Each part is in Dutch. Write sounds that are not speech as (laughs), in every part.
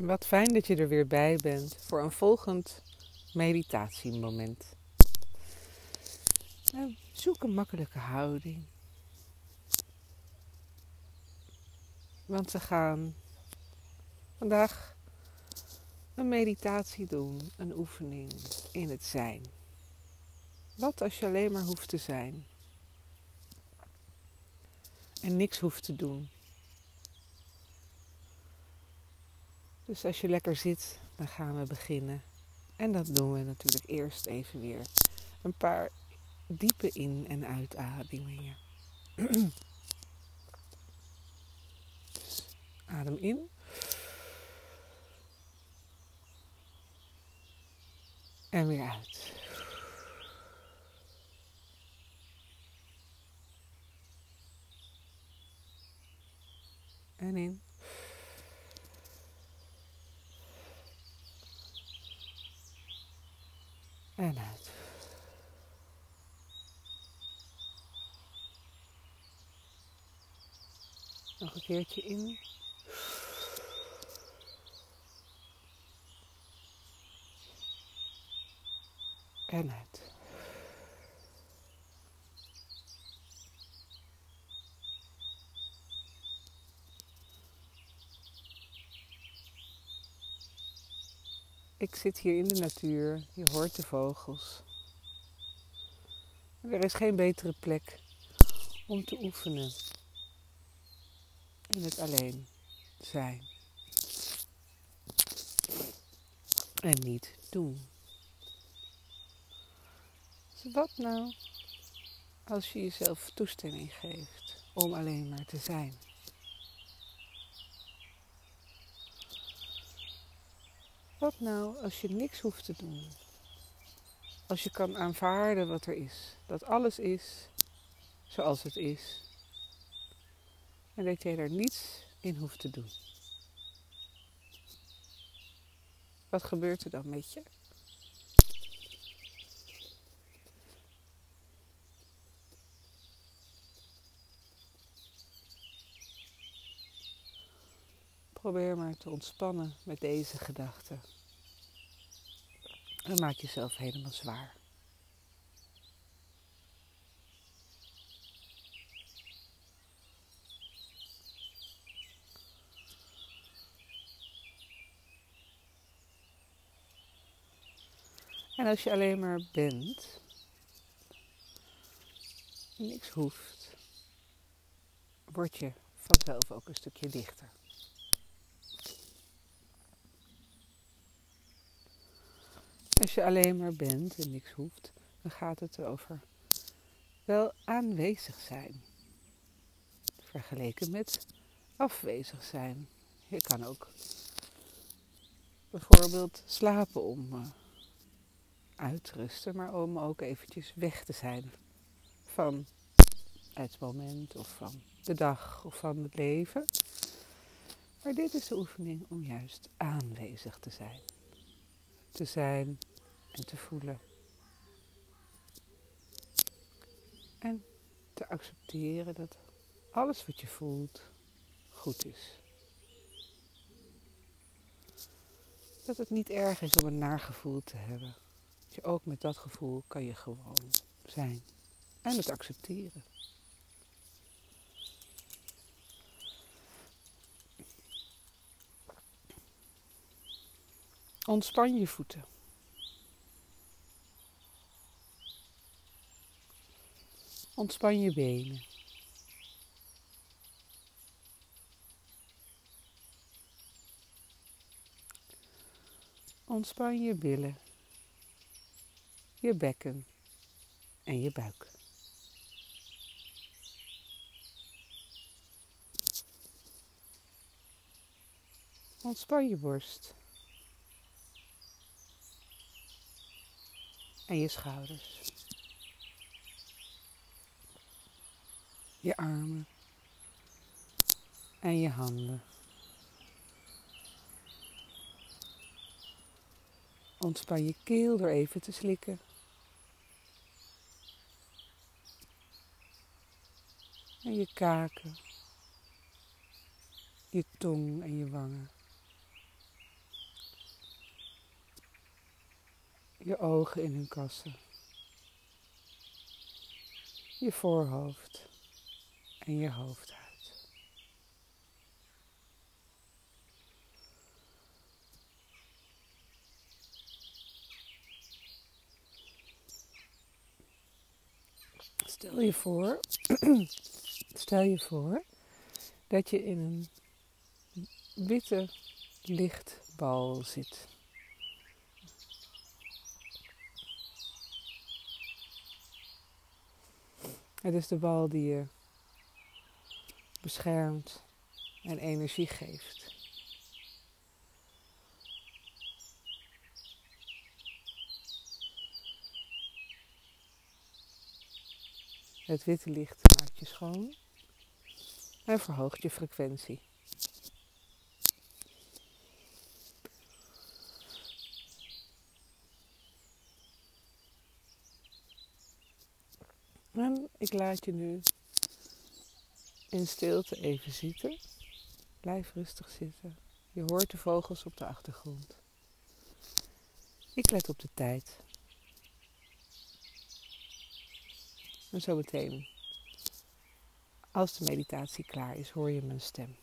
Wat fijn dat je er weer bij bent voor een volgend meditatiemoment. Nou, zoek een makkelijke houding. Want we gaan vandaag een meditatie doen, een oefening in het zijn. Wat als je alleen maar hoeft te zijn en niks hoeft te doen? Dus als je lekker zit, dan gaan we beginnen. En dat doen we natuurlijk eerst even weer een paar diepe in- en uitademingen. (clears throat) Adem in. En weer uit. En in. En uit. Nog een keertje in. En. Ik zit hier in de natuur, je hoort de vogels. Er is geen betere plek om te oefenen in het alleen zijn. En niet doen. Dus wat nou als je jezelf toestemming geeft om alleen maar te zijn? Wat nou als je niks hoeft te doen? Als je kan aanvaarden wat er is. Dat alles is zoals het is. En dat jij er niets in hoeft te doen. Wat gebeurt er dan met je? Probeer maar te ontspannen met deze gedachten. En maak jezelf helemaal zwaar. En als je alleen maar bent, niks hoeft, word je vanzelf ook een stukje dichter. Als je alleen maar bent en niks hoeft, dan gaat het over wel aanwezig zijn. Vergeleken met afwezig zijn. Je kan ook bijvoorbeeld slapen om uh, uit te rusten, maar om ook eventjes weg te zijn van het moment of van de dag of van het leven. Maar dit is de oefening om juist aanwezig te zijn. Te zijn en te voelen. En te accepteren dat alles wat je voelt goed is. Dat het niet erg is om een nagevoel te hebben. Ook met dat gevoel kan je gewoon zijn. En het accepteren. Ontspan je voeten. Ontspan je benen. Ontspan je billen, je bekken en je buik. Ontspan je borst en je schouders. je armen en je handen. Ontspan je keel door even te slikken. je kaken, je tong en je wangen, je ogen in hun kassen, je voorhoofd en je hoofdhuid. Stel je voor (clears throat) stel je voor dat je in een witte lichtbal zit. Het is de bal die je beschermt en energie geeft. Het witte licht maakt je schoon en verhoogt je frequentie. En ik laat je nu in stilte even zitten. Blijf rustig zitten. Je hoort de vogels op de achtergrond. Ik let op de tijd. En zo meteen, als de meditatie klaar is, hoor je mijn stem.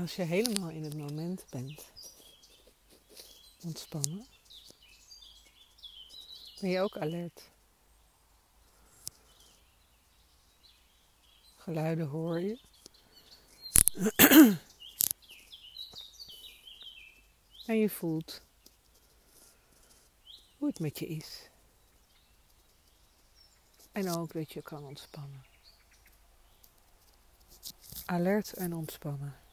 Als je helemaal in het moment bent, ontspannen, ben je ook alert. Geluiden hoor je. (clears throat) en je voelt hoe het met je is. En ook dat je kan ontspannen. Alert en ontspannen.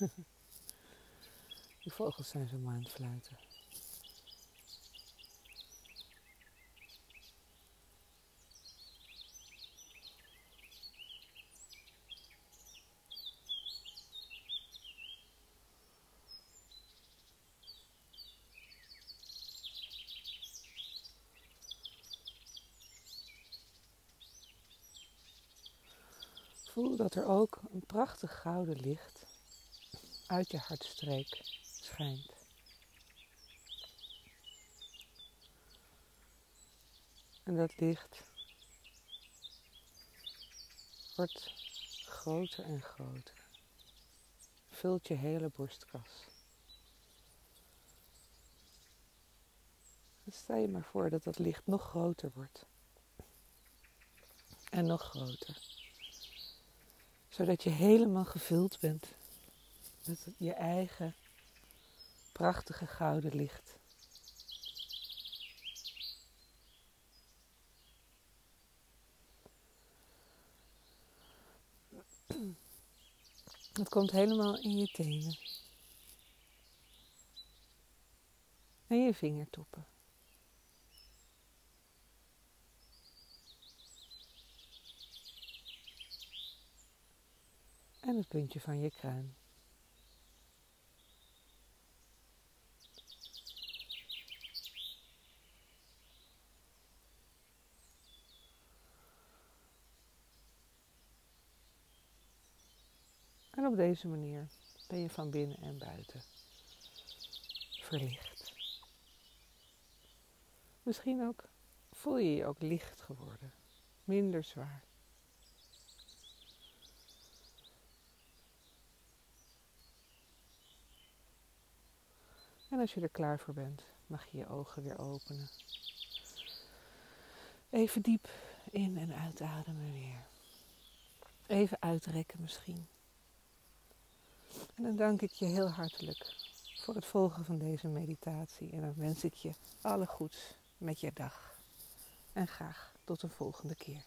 (laughs) Die vogels zijn zo mooi aan het fluiten. Voel dat er ook een prachtig gouden licht uit je hartstreek schijnt. En dat licht wordt groter en groter. Vult je hele borstkas. Stel je maar voor dat dat licht nog groter wordt. En nog groter. Zodat je helemaal gevuld bent met je eigen prachtige gouden licht. Het komt helemaal in je tenen. En je vingertoppen. En het puntje van je kruin. Op deze manier ben je van binnen en buiten verlicht. Misschien ook voel je je ook licht geworden, minder zwaar. En als je er klaar voor bent, mag je je ogen weer openen. Even diep in en uitademen weer. Even uitrekken misschien. En dan dank ik je heel hartelijk voor het volgen van deze meditatie. En dan wens ik je alle goeds met je dag. En graag tot een volgende keer.